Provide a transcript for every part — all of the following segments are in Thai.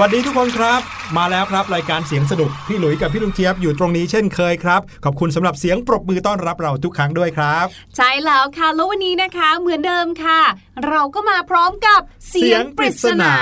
วัสดีทุกคนครับ มาแล้วครับ รายการเสียงสนุก พี่หลุยกับพี่ลูกเจี๊ยบอยู่ตรงนี้เช่นเคยครับ ขอบคุณสำหรับเสียงปรบมือต้อนรับเราทุกครั้งด้วยครับ ใช่แล้วค่ะ แล้ววันนี้นะคะเหมือนเดิมค่ะ เราก็มาพร้อมกับเสียงปริศนา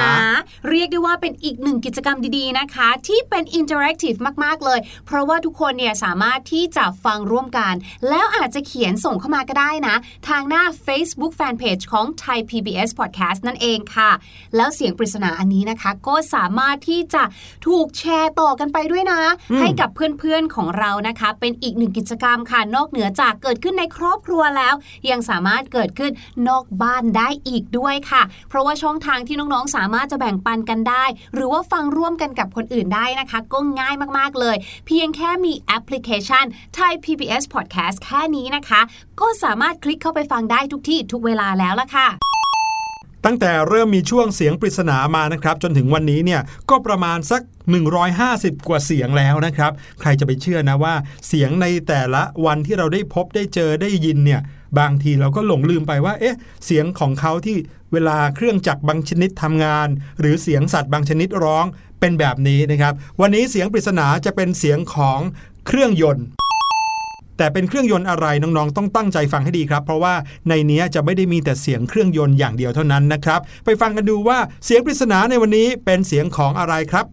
เรียกได้ว่าเป็นอีกหนึ่งกิจกรรมดีๆนะคะ ที่เป็น interactive มากๆเลย เพราะว่าทุกคนเนี่ยสามารถที่จะฟังร่วมกัน แล้วอาจจะเขียนส่งเข้ามาก็ได้นะ ทางหน้า Facebook Fanpage ของ Thai PBS Podcast นั่นเองค่ะ แล้วเสียงปริศนาอันนี้นะคะ ก็สามารถที่จะ ถูกแชร์ต่อกันไปด้วยนะอืมให้กับเพื่อนๆของเรานะคะ เป็นอีกหนึ่งกิจกรรมค่ะนอกเหนือจากเกิดขึ้นในครอบครัวแล้ว ยังสามารถเกิดขึ้นนอกบ้านได้อีกด้วยค่ะ เพราะว่าช่องทางที่น้องๆ สามารถจะแบ่งปันกันได้ หรือว่าฟังร่วมกันกับคนอื่นได้นะคะ ก็ง่ายมากๆเลย เพียงแค่มีแอปพลิเคชัน Thai PBS Podcast แค่นี้นะคะ ก็สามารถคลิกเข้าไปฟังได้ทุกที่ทุกเวลาแล้วละค่ะ ตั้งแต่เริ่มมีช่วงเสียงปริศนามานะครับ จนถึงวันนี้เนี่ยก็ประมาณสัก 150 กว่าเสียงแล้วนะครับ ใครจะไปเชื่อนะว่า เสียงในแต่ละวันที่เราได้พบได้เจอได้ยินเนี่ยบางทีเราก็หลงลืมไปว่า เอ๊ะ เสียงของเขาที่เวลาเครื่องจักรบางชนิดทำงาน หรือเสียงสัตว์บางชนิดร้องเป็นแบบนี้นะครับ วันนี้เสียงปริศนาจะเป็นเสียงของเครื่องยนต์ แต่เป็นเครื่องยนต์อะไรน้องๆ ต้องตั้งใจฟังให้ดีครับ เพราะว่าในนี้จะไม่ได้มีแต่เสียงเครื่องยนต์อย่างเดียวเท่านั้นนะครับ ไปฟังกันดูว่าเสียงปริศนาในวันนี้เป็นเสียงของอะไรครับ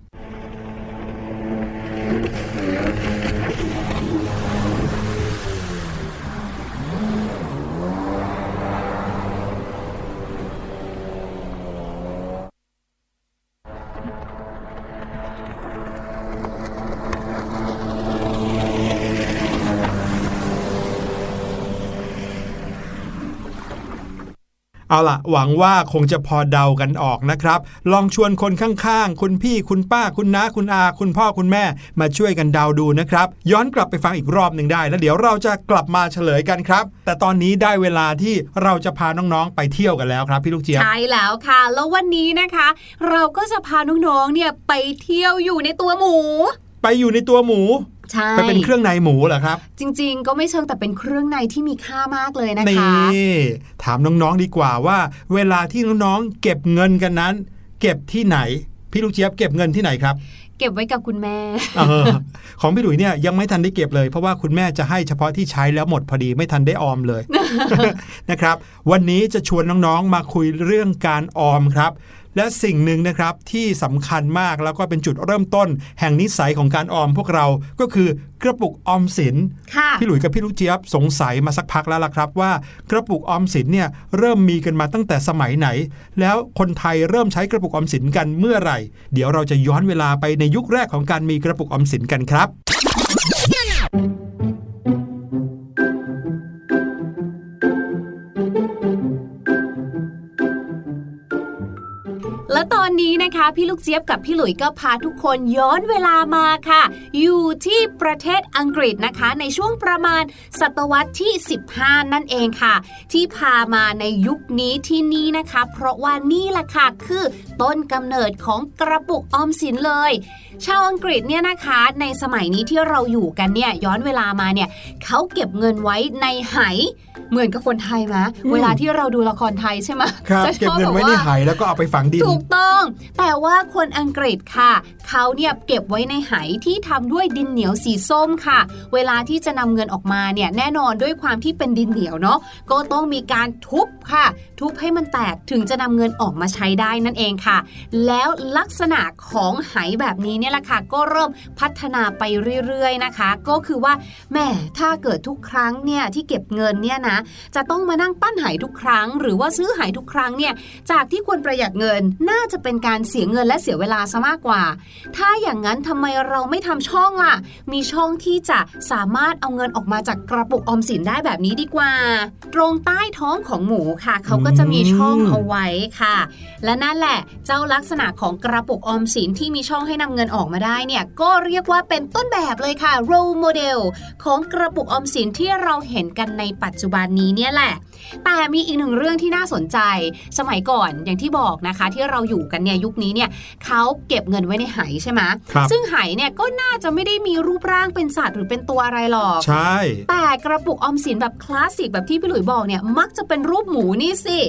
เอาล่ะหวังว่าคงจะพอเดากันออกนะครับ ลองชวนคนข้างๆ คุณพี่คุณป้าคุณน้าคุณอา คุณพ่อคุณแม่ มาช่วยกันเดาดูนะครับ ย้อนกลับไปฟังอีกรอบหนึ่งได้ แล้วเดี๋ยวเราจะกลับมาเฉลยกันครับ แต่ตอนนี้ได้เวลาที่เราจะพาน้องๆ ไปเที่ยวกันแล้วครับพี่ลูกเจี๊ยบใช่แล้วค่ะ แล้ววันนี้นะคะ เราก็จะพาน้องๆเนี่ยไปเที่ยวอยู่ในตัวหมู ไปอยู่ในตัวหมู ใช่ไปเป็นเครื่องในหมูเหรอครับ จริง ๆ ก็ไม่เชิงแต่เป็นเครื่องในที่มีค่ามากเลยนะนี่คะถามน้องๆดีกว่าว่า เวลาที่น้องๆเก็บเงินกันนั้น เก็บที่ไหน พี่ลูกเจี๊ยบเก็บเงินที่ไหนครับเก็บไว้กับคุณแม่เออของพี่หลุยเนี่ยยังไม่ทันได้เก็บเลย เพราะว่าคุณแม่จะให้เฉพาะที่ใช้แล้วหมดพอดีไม่ทันได้ออมเลยนะครับ วันนี้จะชวนน้องๆมาคุยเรื่องการออมครับ และสิ่งหนึ่งนะครับที่สำคัญมากแล้วก็เป็นจุดเริ่มต้น แห่งนิสัยของการออมพวกเราก็คือกระปุกออมสินค่ะพี่หลุยกับพี่ลูกเจี๊ยบสงสัยมาสักพักแล้วล่ะครับ ว่ากระปุกออมสินเนี่ยเริ่มมีกันมาตั้งแต่สมัยไหน แล้วคนไทยเริ่มใช้กระปุกออมสินกันเมื่อไหร่ เดี๋ยวเราจะย้อนเวลาไปในยุคแรกของการมีกระปุกออมสินกันครับ นนี้นะคะ พี่ลูกเจี๊ยบกับพี่หลุยก็พาทุกคนย้อนเวลามาค่ะ อยู่ที่ประเทศอังกฤษนะคะ ในช่วงประมาณศตวรรษที่ 15 นั่นเองค่ะ ที่พามาในยุคนี้ที่นี่นะคะ เพราะว่านี่แหละค่ะคือต้นกำเนิดของกระปุกออมสินเลย ชาวอังกฤษเนี่ยนะคะในสมัยนี้ที่เราอยู่กันเนี่ยย้อนเวลามาเนี่ยเขาเก็บเงินไว้ในไหเหมือนกับคนไทยไหมอืมเวลาที่เราดูละครไทยใช่ไหมครับจะเก็บชอเงินแบบไว้ว่าในไหแล้วก็เอาไปฝังดินถูกต้องแต่ว่าคนอังกฤษค่ะ เขาเนี่ยเก็บไว้ในไหที่ทำด้วยดินเหนียวสีส้มค่ะ เวลาที่จะนำเงินออกมาเนี่ยแน่นอนด้วยความที่เป็นดินเหนียวเนาะก็ต้องมีการทุบค่ะ ทุบให้มันแตกถึงจะนำเงินออกมาใช้ได้นั่นเองค่ะ แล้วลักษณะของไหแบบนี้เนี่ยแหละค่ะ ก็เริ่มพัฒนาไปเรื่อยๆนะคะ ก็คือว่าแหม่ถ้าเกิดทุกครั้งเนี่ยที่เก็บเงินเนี่ยนะจะต้องมานั่งปั้นไหทุกครั้ง หรือว่าซื้อไหทุกครั้งเนี่ยจากที่ควรประหยัดเงินน่าจะเป็นการเสียเงินและเสียเวลาซะมากกว่า ถ้าอย่างนั้นทำไมเราไม่ทำช่องล่ะ มีช่องที่จะสามารถเอาเงินออกมาจากกระปุกออมสินได้แบบนี้ดีกว่า ตรงใต้ท้องของหมูค่ะ เขาก็จะมีช่องเอาไว้ค่ะ และนั่นแหละเจ้าลักษณะของกระปุกออมสินที่มีช่องให้นำเงินออกมาได้เนี่ยก็เรียกว่าเป็นต้นแบบเลยค่ะ role model ของกระปุกออมสินที่เราเห็นกันในปัจจุบันนี้เนี่ยแหละ แต่มีอีกหนึ่งเรื่องที่น่าสนใจ สมัยก่อนอย่างที่บอกนะคะ ที่เราอยู่กันเนี่ยยุคนี้เนี่ยเขาเก็บเงินไว้ในไหใช่ไหมครับซึ่งไหเนี่ยก็น่าจะไม่ได้มีรูปร่างเป็นสัตว์หรือเป็นตัวอะไรหรอก ใช่ แต่กระปุกออมสินแบบคลาสสิกแบบที่พี่หลุยบอกเนี่ยมักจะเป็นรูปหมูนี่สิ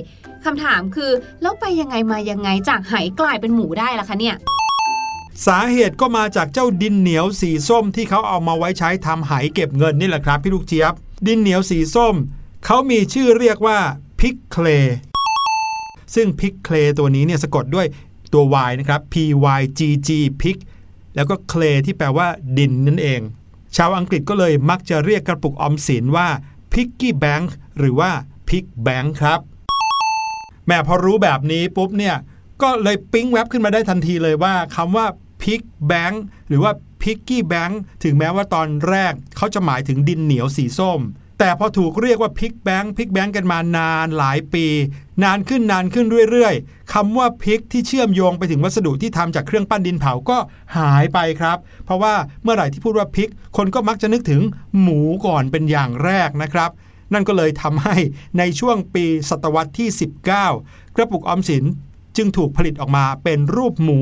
คำถามคือแล้วไปยังไงมายังไงจากไหกลายเป็นหมูได้ล่ะคะเนี่ยสาเหตุก็มาจากเจ้าดินเหนียวสีส้มที่เขาเอามาไว้ใช้ทำไหเก็บเงินนี่แหละครับพี่ลูกเจี๊ยบ ดินเหนียวสีส้ม เขามีชื่อเรียกว่า pygg clay ซึ่ง pygg clay ตัวนี้เนี่ยสะกดด้วยตัว Y นะครับ P Y G G pygg แล้วก็ clay ที่แปลว่าดินนั่นเอง ชาวอังกฤษก็เลยมักจะเรียกกระปุกออมสินว่า piggy bank หรือว่า pig bank ครับ แม่พอรู้แบบนี้ปุ๊บเนี่ยก็เลยปิ๊งแว็บขึ้นมาได้ทันทีเลยว่าคำว่า pig bank หรือว่า piggy bank ถึงแม้ว่าตอนแรกเขาจะหมายถึงดินเหนียวสีส้ม แต่พอถูกเรียกว่า pig bank pig bank กันมานานหลายปี นานขึ้นนานขึ้นเรื่อยๆคำว่า pygg ที่เชื่อมโยงไปถึงวัสดุที่ทำจากเครื่องปั้นดินเผาก็หายไปครับ เพราะว่าเมื่อไหร่ที่พูดว่า pig คนก็มักจะนึกถึงหมูก่อนเป็นอย่างแรกนะครับ นั่นก็เลยทำให้ในช่วงปีศตวรรษที่ 19 กระปุกออมสินจึงถูกผลิตออกมาเป็นรูปหมู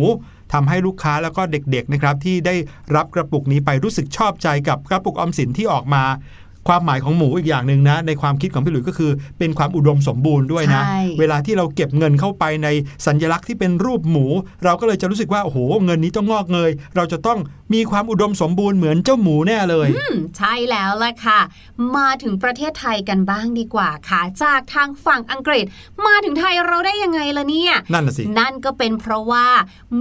ทำให้ลูกค้าแล้วก็เด็กๆนะครับที่ได้รับกระปุกนี้ไปรู้สึกชอบใจกับกระปุกออมสินที่ออกมา ความหมายของหมูอีกอย่างหนึ่งนะ ในความคิดของพี่หลุยก็คือ เป็นความอุดมสมบูรณ์ด้วยนะใช่เวลาที่เราเก็บเงินเข้าไปในสัญลักษณ์ที่เป็นรูปหมู เราก็เลยจะรู้สึกว่าโอ้โหเงินนี้ต้องงอกเงย เราจะต้องมีความอุดมสมบูรณ์เหมือนเจ้าหมูแน่เลยอืมใช่แล้วล่ะค่ะ มาถึงประเทศไทยกันบ้างดีกว่าค่ะ จากทางฝั่งอังกฤษ มาถึงไทยเราได้ยังไงล่ะเนี่ยนั่นน่ะสินั่นก็เป็นเพราะว่า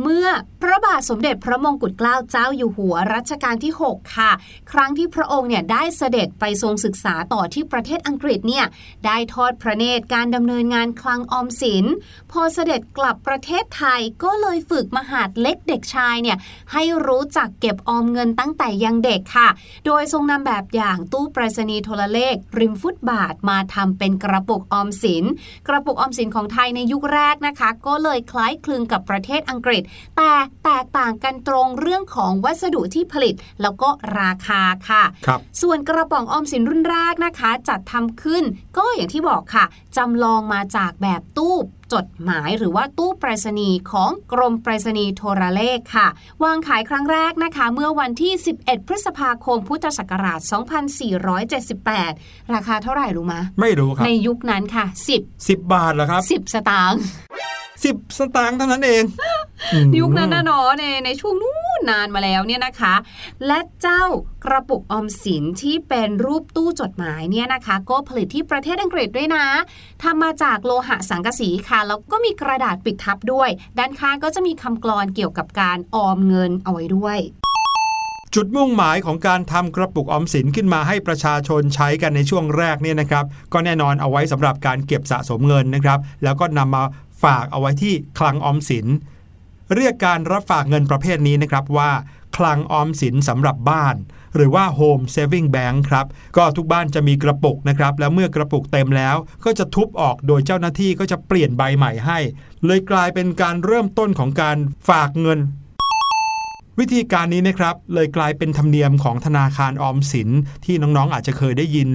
เมื่อพระบาทสมเด็จพระมงกุฎเกล้าเจ้าอยู่หัวรัชกาลที่ 6 ค่ะ ครั้งที่พระองค์เนี่ยได้เสด็จไปทรงศึกษาต่อที่ประเทศอังกฤษเนี่ยได้ทอดพระเนตรการดำเนินงานคลังออมสิน พอเสด็จกลับประเทศไทยก็เลยฝึกมหาดเล็กเด็กชายเนี่ยให้รู้จักเก็บออมเงินตั้งแต่ยังเด็กค่ะ โดยทรงนำแบบอย่างตู้ไปรษณีย์โทรเลข ริมฟุตบาทมาทำเป็นกระปุกออมสิน กระปุกออมสินของไทยในยุคแรกนะคะ ก็เลยคล้ายคลึงกับประเทศอังกฤษ แต่แตกต่างกันตรงเรื่องของวัสดุที่ผลิต แล้วก็ราคาค่ะครับส่วนกระป๋องออมสินรุ่นแรกนะคะ จัดทำขึ้น ก็อย่างที่บอกค่ะจำลองมาจากแบบตู้จดหมายหรือว่าตู้ไปรษณีย์ของกรมไปรษณีย์โทรเลขค่ะ วางขายครั้งแรกนะคะ เมื่อวันที่ 11 พฤษภาคม พุทธศักราช 2478 ราคาเท่าไหร่รู้มะ ไม่รู้ครับ ในยุคนั้นค่ะ 10บาทเหรอครับ10 10 สตางค์10 สตางค์เท่านั้นเองอืมยุคนั้นนะเนาะในในช่วงนู้น นานมาแล้วเนี่ยนะคะ และเจ้ากระปุกออมสินที่เป็นรูปตู้จดหมายเนี่ยนะคะ ก็ผลิตที่ประเทศอังกฤษด้วยนะทำมาจากโลหะสังกะสีค่ะ แล้วก็มีกระดาษปิดทับด้วย ด้านข้างก็จะมีคำกลอนเกี่ยวกับการออมเงินเอาไว้ด้วยจุดมุ่งหมายของการทำกระปุกออมสินขึ้นมาให้ประชาชนใช้กันในช่วงแรกเนี่ยนะครับ ก็แน่นอนเอาไว้สำหรับการเก็บสะสมเงินนะครับ แล้วก็นำมาฝากเอาไว้ที่คลังออมสิน เรียกการรับฝากเงินประเภทนี้นะครับว่าคลังออมสินสำหรับบ้าน หรือว่า Home Saving Bank ครับ ก็ทุกบ้านจะมีกระปุกนะครับ แล้วเมื่อกระปุกเต็มแล้ว ก็จะทุบออกโดยเจ้าหน้าที่ก็จะเปลี่ยนใบใหม่ให้ เลยกลายเป็นการเริ่มต้นของการฝากเงิน วิธีการนี้นะครับ เลยกลายเป็นธรรมเนียมของธนาคารออมสินที่น้องๆอาจจะเคยได้ยิน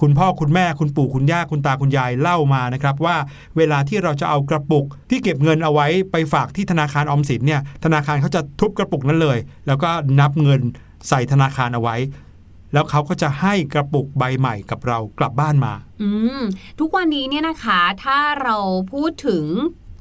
คุณพ่อคุณแม่คุณปู่คุณย่าคุณตาคุณยายเล่ามานะครับว่าเวลาที่เราจะเอากระปุกที่เก็บเงินเอาไว้ไปฝากที่ธนาคารออมสินเนี่ยธนาคารเขาจะทุบกระปุกนั้นเลย แล้วก็นับเงินใส่ธนาคารเอาไว้ แล้วเขาก็จะให้กระปุกใบใหม่กับเรากลับบ้านมา อืมทุกวันนี้เนี่ยนะคะ ถ้าเราพูดถึง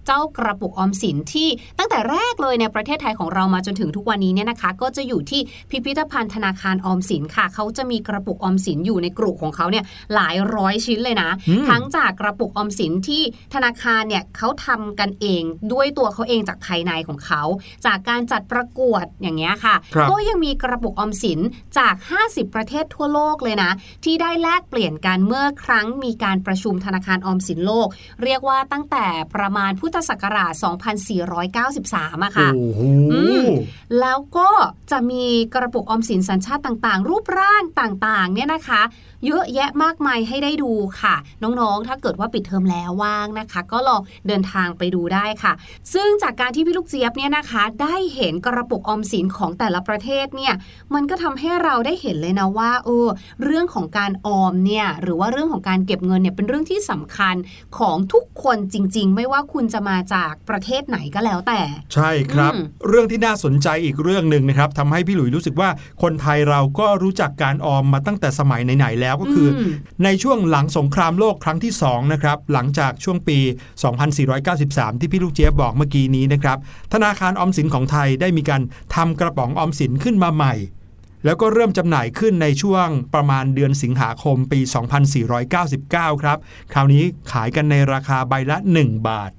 เจ้ากระปุกออมสินที่ตั้งแต่แรกเลยในประเทศไทยของเรามาจนถึงทุกวันนี้เนี่ยนะคะ ก็จะอยู่ที่พิพิธภัณฑ์ธนาคารออมสินค่ะ เขาจะมีกระปุกออมสินอยู่ในกรุของเขาเนี่ยหลายร้อยชิ้นเลยนะอืมทั้งจากกระปุกออมสินที่ธนาคารเนี่ยเขาทำกันเองด้วยตัวเขาเองจากภายในของเขา จากการจัดประกวดอย่างเงี้ยค่ะครับก็ยังมีกระปุกออมสินจาก 50 ประเทศทั่วโลกเลยนะ ที่ได้แลกเปลี่ยนกันเมื่อครั้งมีการประชุมธนาคารออมสินโลก เรียกว่าตั้งแต่ประมาณพุทธศักราช 2493อะค่ะโอ้โหอืมแล้วก็จะมีกระปุกออมสินสัญชาติต่างๆ รูปร่างต่างๆ เนี่ยนะคะเยอะแยะมากมายให้ได้ดูค่ะ น้องๆ ถ้าเกิดว่าปิดเทอมแล้วว่างนะคะ ก็ลองเดินทางไปดูได้ค่ะ ซึ่งจากการที่พี่ลูกเจี๊ยบเนี่ยนะคะ ได้เห็นกระปุกออมสินของแต่ละประเทศเนี่ยมันก็ทำให้เราได้เห็นเลยนะว่าเออเรื่องของการออมเนี่ยหรือว่าเรื่องของการเก็บเงินเนี่ยเป็นเรื่องที่สำคัญของทุกคนจริง ๆ ไม่ว่าคุณจะมาจากประเทศไหนก็แล้วแต่ ใช่ครับอืมเรื่องที่น่าสนใจอีกเรื่องหนึ่งนะครับทำให้พี่หลุยรู้สึกว่าคนไทยเราก็รู้จักการออมมาตั้งแต่สมัยไหนๆแล้วก็คืออมในช่วงหลังสงครามโลกครั้งที่2นะครับหลังจากช่วงปี 2493 ที่พี่ลูกเจี๊ยบบอกเมื่อกี้นี้นะครับธนาคารออมสินของไทยได้มีการทำกระป๋องออมสินขึ้นมาใหม่แล้วก็เริ่มจำหน่ายขึ้นในช่วงประมาณเดือนสิงหาคมปี 2499 ครับ คราวนี้ขายกันในราคาใบละ 1 บาท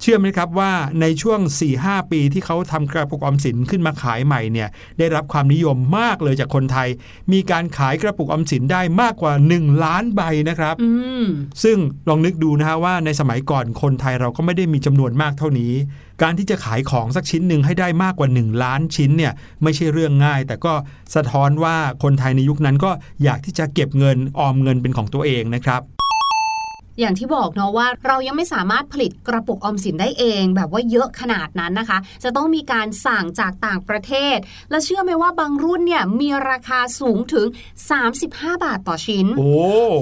เชื่อไหมครับว่าในช่วง 4-5 ปีที่เขาทำกระปุกออมสินขึ้นมาขายใหม่เนี่ยได้รับความนิยมมากเลยจากคนไทย มีการขายกระปุกออมสินได้มากกว่า 1 ล้านใบนะครับอืมซึ่งลองนึกดูนะฮะว่าในสมัยก่อนคนไทยเราก็ไม่ได้มีจำนวนมากเท่านี้ การที่จะขายของสักชิ้นหนึ่งให้ได้มากกว่า 1 ล้านชิ้นเนี่ยไม่ใช่เรื่องง่าย แต่ก็สะท้อนว่าคนไทยในยุคนั้นก็อยากที่จะเก็บเงินออมเงินเป็นของตัวเองนะครับ อย่างที่บอกเนาะว่าเรายังไม่สามารถผลิตกระปุกออมสินได้เอง แบบว่าเยอะขนาดนั้นนะคะ จะต้องมีการสั่งจากต่างประเทศ และเชื่อไหมว่าบางรุ่นเนี่ยมีราคาสูงถึง 35 บาทต่อชิ้นโอ้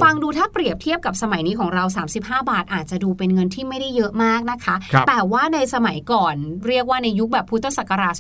ฟังดูถ้าเปรียบเทียบกับสมัยนี้ของเรา 35 บาทอาจจะดูเป็นเงินที่ไม่ได้เยอะมากนะคะครับแต่ว่าในสมัยก่อนเรียกว่าในยุคแบบพุทธศักราช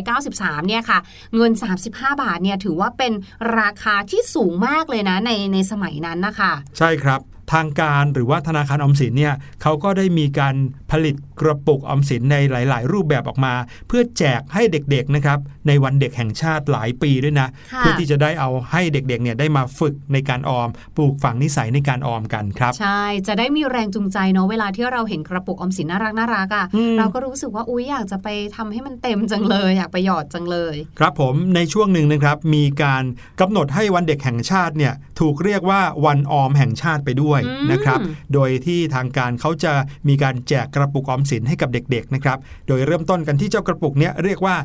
2493 เนี่ยค่ะเงิน 35 บาทเนี่ยถือว่าเป็นราคาที่สูงมากเลยนะในในสมัยนั้นนะคะ ใช่ครับ ทางการหรือว่าธนาคารออมสินเนี่ยเขาก็ได้มีการผลิต กระปุกออมสินในหลาย ๆ รูปแบบออกมา เพื่อแจกให้เด็ก ๆ นะครับ ในวันเด็กแห่งชาติหลายปีด้วยนะค่ะเพื่อที่จะได้เอาให้เด็ก ๆ เนี่ยได้มาฝึกในการออม ปลูกฝังนิสัยในการออมกันครับ ใช่ จะได้มีแรงจูงใจเนาะ เวลาที่เราเห็นกระปุกออมสินน่ารักน่ารักอะ่ะอืมเราก็รู้สึกว่า อุ๊ย อยากจะไปทำให้มันเต็มจังเลย อยากไปหยอดจังเลย ครับผม ในช่วงหนึ่งนะครับ มีการกำหนดให้วันเด็กแห่งชาติเนี่ย ถูกเรียกว่าวันออมแห่งชาติไปด้วยอืมนะครับ โดยที่ทางการเขาจะมีการแจกกระปุกออมสินให้กับเด็กๆนะครับ โดยเริ่มต้นกันที่เจ้ากระปุกเนี้ยเรียกว่า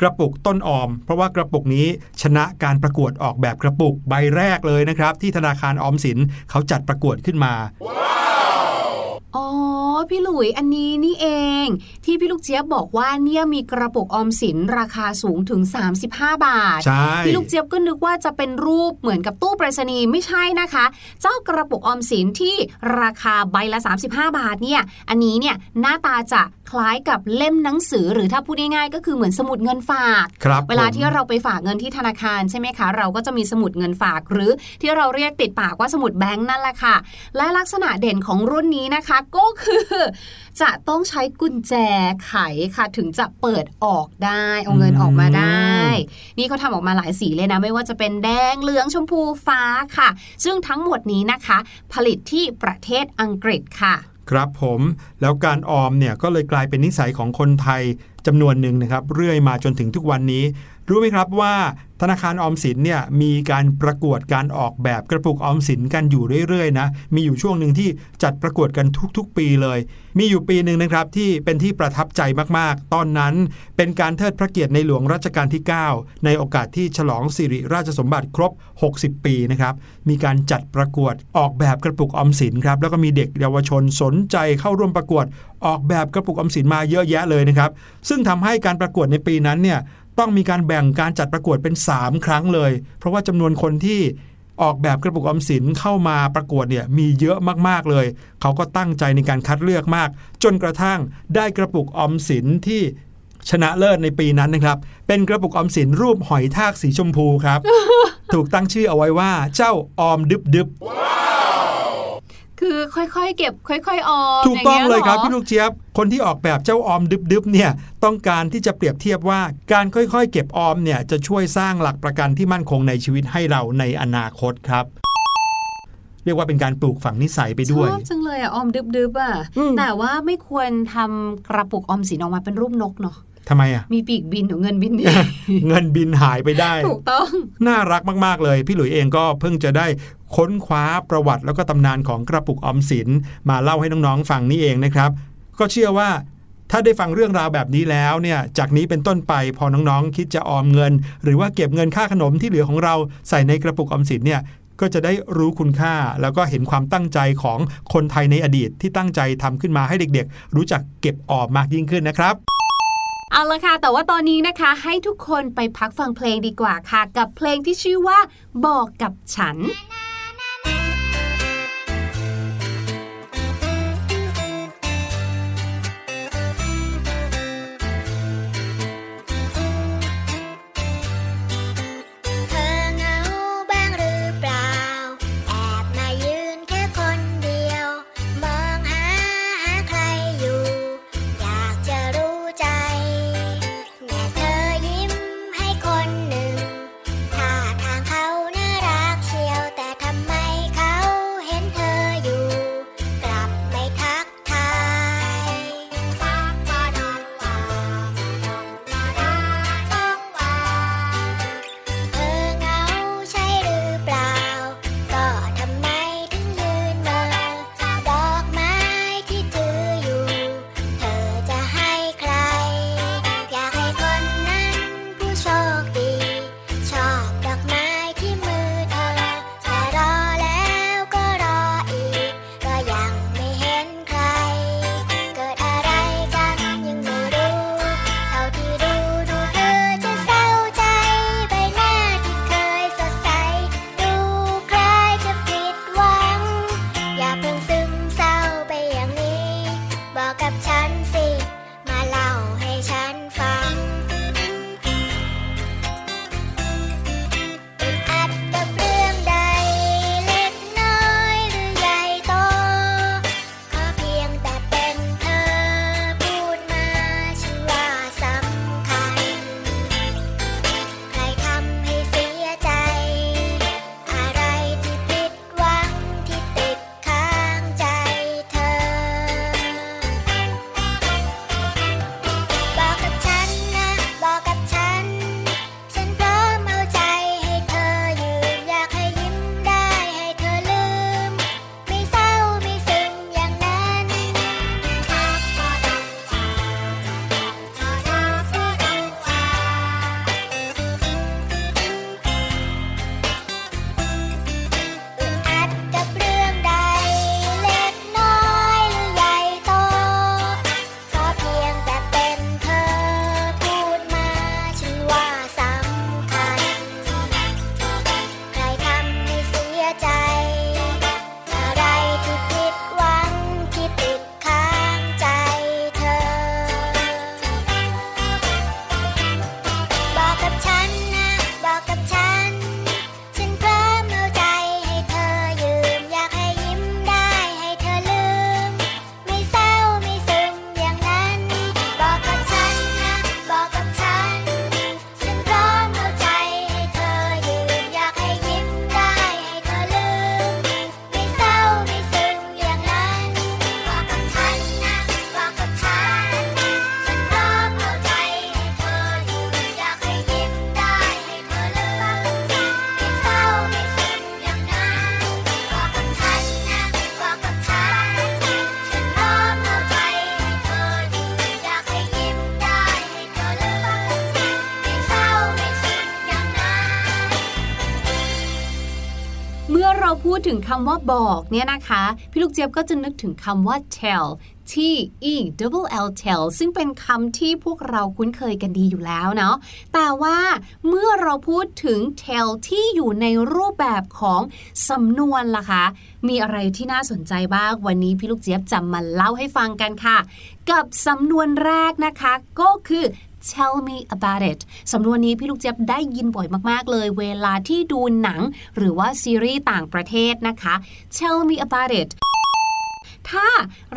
กระปุกต้นออม เพราะว่ากระปุกนี้ชนะการประกวดออกแบบกระปุกใบแรกเลยนะครับ ที่ธนาคารออมสินเขาจัดประกวดขึ้นมา อ๋อ พี่หลุยอันนี้นี่เอง ที่พี่ลูกเจี๊ยบบอกว่าเนี่ยมีกระปุกออมสินราคาสูงถึง 35 บาท ใช่ พี่ลูกเจี๊ยบก็นึกว่าจะเป็นรูปเหมือนกับตู้ไปรษณีย์ไม่ใช่นะคะ เจ้ากระปุกออมสินที่ราคาใบละ 35 บาทเนี่ย อันนี้เนี่ยหน้าตาจะคล้ายกับเล่มหนังสือ หรือถ้าพูดง่ายๆก็คือเหมือนสมุดเงินฝากครับเวลาผมที่เราไปฝากเงินที่ธนาคารใช่ไหมคะ เราก็จะมีสมุดเงินฝาก หรือที่เราเรียกติดปากว่าสมุดแบงค์นั่นแหละค่ะ และลักษณะเด่นของรุ่นนี้นะคะ ก็คือ จะต้องใช้กุญแจไขค่ะถึงจะเปิดออกได้เอาเงินออกมาได้ นี่เขาทำออกมาหลายสีเลยนะ ไม่ว่าจะเป็นแดงเหลืองชมพูฟ้าค่ะ ซึ่งทั้งหมดนี้นะคะ ผลิตที่ประเทศอังกฤษค่ะ ครับผมแล้วการออมเนี่ยก็เลยกลายเป็นนิสัยของคนไทยจำนวนหนึ่งนะครับ เรื่อยมาจนถึงทุกวันนี้ รู้ไหมครับว่าธนาคารออมสินเนี่ยมีการประกวดการออกแบบกระปุกออมสินกันอยู่เรื่อยๆนะมีอยู่ช่วงหนึ่งที่จัดประกวดกันทุกๆ ปีเลย มีอยู่ปีหนึ่งนะครับที่เป็นที่ประทับใจมากๆ ตอนนั้นเป็นการเทิดพระเกียรติในหลวงรัชกาลที่ 9 ในโอกาสที่ฉลองสิริราชสมบัติครบ 60 ปีนะครับมีการจัดประกวดออกแบบกระปุกออมสินครับแล้วก็มีเด็กเยาวชนสนใจเข้าร่วมประกวดออกแบบกระปุกออมสินมาเยอะแยะเลยนะครับซึ่งทำให้การประกวดในปีนั้นเนี่ย ต้องมีการแบ่งการจัดประกวดเป็น 3 ครั้งเลย เพราะว่าจำนวนคนที่ออกแบบกระปุกออมสินเข้ามาประกวดเนี่ยมีเยอะมากๆเลย เขาก็ตั้งใจในการคัดเลือกมาก จนกระทั่งได้กระปุกออมสินที่ชนะเลิศในปีนั้นนะครับ เป็นกระปุกออมสินรูปหอยทากสีชมพูครับ ถูกตั้งชื่อเอาไว้ว่าเจ้าออมดึบดึบ คือค่อยๆ เก็บ ค่อย ๆ ออมถูกต้องเลยครับางพี่งี้หลูกเจี๊ยบคนที่ออกแบบเจ้าออมดึบๆเนี่ยต้องการที่จะเปรียบเทียบว่าการค่อยๆ เก็บออมเนี่ยจะช่วยสร้างหลักประกันที่มั่นคงในชีวิตให้เราในอนาคตครับเรียกว่าเป็นการปลูกฝังนิสัยไปด้วยชอบจังเลยอะออมดึบๆอะอืมแต่ว่าไม่ควรทำกระปุกออมสินออกมาเป็นรูปนกเนาะทำไมอะ มีปีกบินหรือเงินบินดีเงินบินหายไปได้ ถูกต้อง น่ารักมาก ๆ เลย พี่หลุยเองก็เพิ่งจะได้ ค้นคว้าประวัติแล้วก็ตำนานของกระปุกออมสิน มาเล่าให้น้องๆฟังนี่เองนะครับ ก็เชื่อว่าถ้าได้ฟังเรื่องราวแบบนี้แล้วเนี่ย จากนี้เป็นต้นไปพอน้องๆ คิดจะออมเงิน หรือว่าเก็บเงินค่าขนมที่เหลือของเราใส่ในกระปุกออมสินเนี่ยก็จะได้รู้คุณค่าแล้วก็เห็นความตั้งใจของคนไทยในอดีตที่ตั้งใจทำขึ้นมาให้เด็กๆ รู้จักเก็บออมมากยิ่งขึ้นนะครับเอาละค่ะ แต่ว่าตอนนี้นะคะ ให้ทุกคนไปพักฟังเพลงดีกว่าค่ะ กับเพลงที่ชื่อว่า บอกกับฉัน งคำว่าบอกเนี่ยนะคะ พี่ลูกเจี๊ยบก็จะนึกถึงคำว่า tell T E double L tell ซึ่งเป็นคำที่พวกเราคุ้นเคยกันดีอยู่แล้วเนาะ แต่ว่าเมื่อเราพูดถึง tell ที่อยู่ในรูปแบบของสำนวนล่ะคะ มีอะไรที่น่าสนใจบ้าง วันนี้พี่ลูกเจี๊ยบจะมาเล่าให้ฟังกันค่ะ กับสำนวนแรกนะคะ ก็คือ tell me about it สำนวนนี้พี่ลูกเจี๊ยบได้ยินบ่อยมากๆ เลย เวลาที่ดูหนัง หรือว่าซีรีส์ต่างประเทศนะคะ tell me about it ถ้า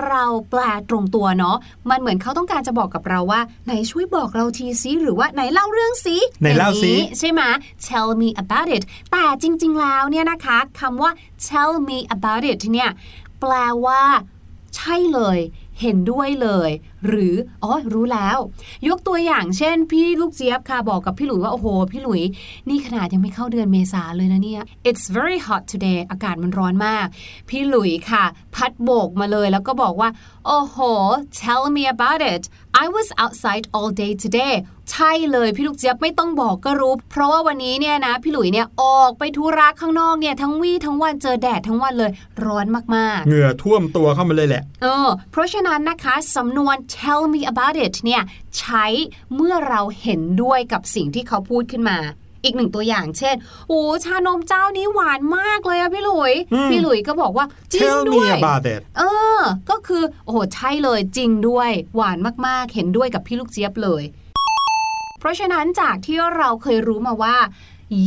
เราแปลตรงตัวเนาะมันเหมือนเขาต้องการจะบอกกับเราว่า ไหนช่วยบอกเราทีซิหรือว่าไหนเล่าเรื่องซิไหนเล่าสิใช่ไหม tell me about it แต่จริง ๆ แล้วเนี่ยนะคะคำว่า tell me about it เนี่ยแปลว่า ใช่เลย เห็นด้วยเลย หรืออ๋อรู้แล้ว ยกตัวอย่างเช่น พี่ลูกเจี๊ยบค่ะบอกกับพี่หลุยว่า โอ้โห พี่หลุย นี่ขนาดยังไม่เข้าเดือนเมษาเลยนะเนี่ย it's very hot today อากาศมันร้อนมาก พี่หลุยค่ะ พัดโบกมาเลยแล้วก็บอกว่า โอ้โห tell me about it I was outside all day today ใช่เลยพี่ลูกเจี๊ยบไม่ต้องบอกก็รู้ เพราะว่าวันนี้เนี่ยนะ พี่หลุยเนี่ยออกไปธุระข้างนอกเนี่ยทั้งวี่ทั้งวันเจอแดดทั้งวันเลย ร้อนมากๆ เหงื่อท่วมตัวเข้ามาเลยแหละ เออ เพราะฉะนั้นนะคะสำนวน tell me about it เนี่ยใช้เมื่อเราเห็นด้วยกับสิ่งที่เขาพูดขึ้นมาอีกหนึ่งตัวอย่างเช่น โอ้ชานมเจ้านี้หวานมากเลยอะพี่หลุยอืมพี่หลุยก็บอกว่าจริง Tell ด้ me วย about it เออ ก็คือ โอ้โห ใช่เลยจริงด้วย หวานมากๆ เห็นด้วยกับพี่ลูกเจี๊ยบเลย เพราะฉะนั้นจากที่เราเคยรู้มาว่า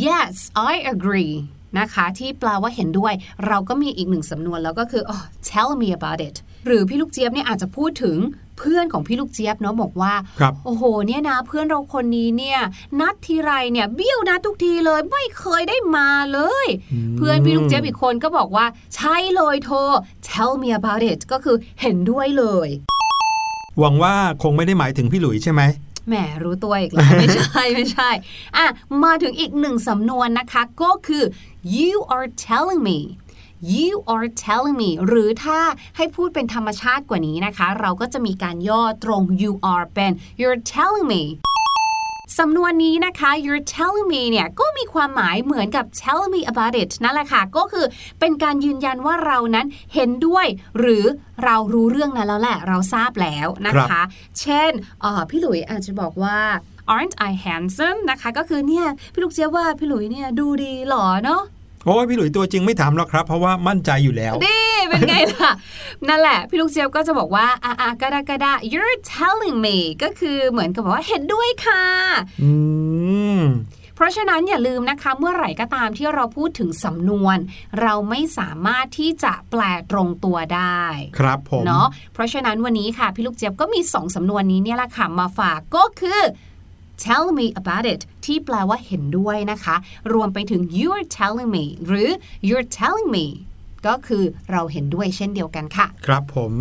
yes I agree นะคะ ที่แปลว่าเห็นด้วย เราก็มีอีกหนึ่งสำนวนแล้วก็คือ oh, tell me about it หรือพี่ลูกเจี๊ยบเนี่ยอาจจะพูดถึงเพื่อนของพี่ลูกเจี๊ยบเนาะบอกว่าครับโอ้โห เนี่ยนะ เพื่อนเราคนนี้เนี่ย นัดทีไรเนี่ยเบี้ยวนัดทุกทีเลยไม่เคยได้มาเลย เพื่อนพี่ลูกเจี๊ยบอีกคนก็บอกว่า ใช่เลยโทร tell me about it ก็คือเห็นด้วยเลย หวังว่าคงไม่ได้หมายถึงพี่หลุยใช่ไหมแหมรู้ตัวอีกแล้วไม่ใช่ไม่ใช่อะมาถึงอีกหนึ่งสำนวนนะคะ ก็คือ you are telling me you are telling me หรือถ้าให้พูดเป็นธรรมชาติกว่านี้นะคะ เราก็จะมีการย่อตรง you are เป็น you're telling me สำนวนนี้นะคะ you're telling me เนี่ยก็มีความหมายเหมือนกับ tell me about it นั่นแหละค่ะ ก็คือเป็นการยืนยันว่าเรานั้นเห็นด้วย หรือเรารู้เรื่องนั้นแล้วแหละ เราทราบแล้วนะครัคะบเช่นเอ่อพี่หลุยอาจจะบอกว่า aren't I handsome นะคะ ก็คือเนี่ย พี่ลูกเจี๊ยบว่าพี่หลุยเนี่ยดูดีหล่อเนาะ โอ้ยพี่หลุยตัวจริงไม่ถามหรอกครับ เพราะว่ามั่นใจอยู่แล้วดีเป็นไงล่ะ นั่นแหละ พี่ลูกเจี๊ยบก็จะบอกว่าอะอะก็ได้ก็ได้ you're telling me ก็คือเหมือนกับว่าเห็นด้วยค่ะ อืมเพราะฉะนั้นอย่าลืมนะคะเมื่อไหร่ก็ตามที่เราพูดถึงสำนวน เราไม่สามารถที่จะแปลตรงตัวได้ ครับผมเนาะเพราะฉะนั้นวันนี้ค่ะ พี่ลูกเจี๊ยบก็มีสองสำนวนนี้เนี่ยแหละค่ะมาฝากก็คือ tell me about it ที่แปลว่าเห็นด้วยนะคะ รวมไปถึง you're telling me หรือ you're telling me ก็คือเราเห็นด้วยเช่นเดียวกันค่ะ ครับผม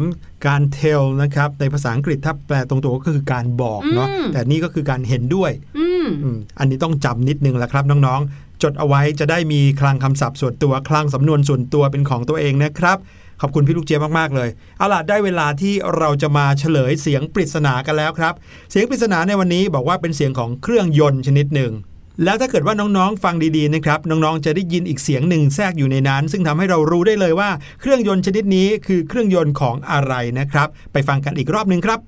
การ tell นะครับ ในภาษาอังกฤษถ้าแปลตรงตัวก็คือการบอกเนาะอืมแต่นี่ก็คือการเห็นด้วยอืมอืมอันนี้ต้องจำนิดนึงแหละครับน้องๆ จดเอาไว้จะได้มีคลังคำศัพท์ส่วนตัวคลังสำนวนส่วนตัวเป็นของตัวเองนะครับ ขอบคุณพี่ลูกเจี๊ยบมากๆเลยเอาล่ะได้เวลาที่เราจะมาเฉลยเสียงปริศนากันแล้วครับ เสียงปริศนาในวันนี้บอกว่าเป็นเสียงของเครื่องยนต์ชนิดหนึ่ง แล้วถ้าเกิดว่าน้องๆฟังดีๆนะครับน้องๆจะได้ยินอีกเสียงหนึ่งแทรกอยู่ในนั้น ซึ่งทำให้เรารู้ได้เลยว่า เครื่องยนต์ชนิดนี้คือเครื่องยนต์ของอะไรนะครับ ไปฟังกันอีกรอบหนึ่งครับ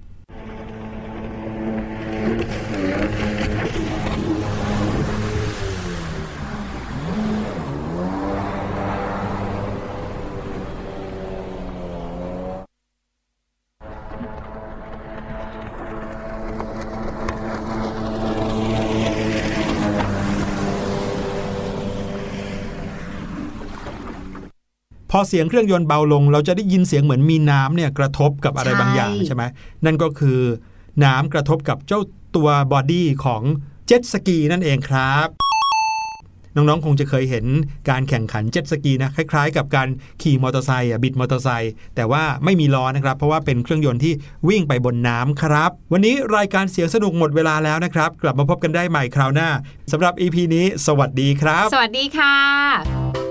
พอเสียงเครื่องยนต์เบาลง เราจะได้ยินเสียงเหมือนมีน้ำเนี่ยกระทบกับอะไรใช่บางอย่างใช่ไหมนั่นก็คือ น้ำกระทบกับเจ้าตัว body ของเจ็ตสกีนั่นเองครับน้องๆ คงจะเคยเห็นการแข่งขันเจ็ตสกีนะคล้ายๆ กับการขี่มอเตอร์ไซค์อะบิดมอเตอร์ไซค์แต่ว่าไม่มีล้อนะครับ เพราะว่าเป็นเครื่องยนต์ที่วิ่งไปบนน้ำครับ วันนี้รายการเสียงสนุกหมดเวลาแล้วนะครับ กลับมาพบกันได้ใหม่คราวหน้าสำหรับ EP นี้ สวัสดีครับ สวัสดีค่ะ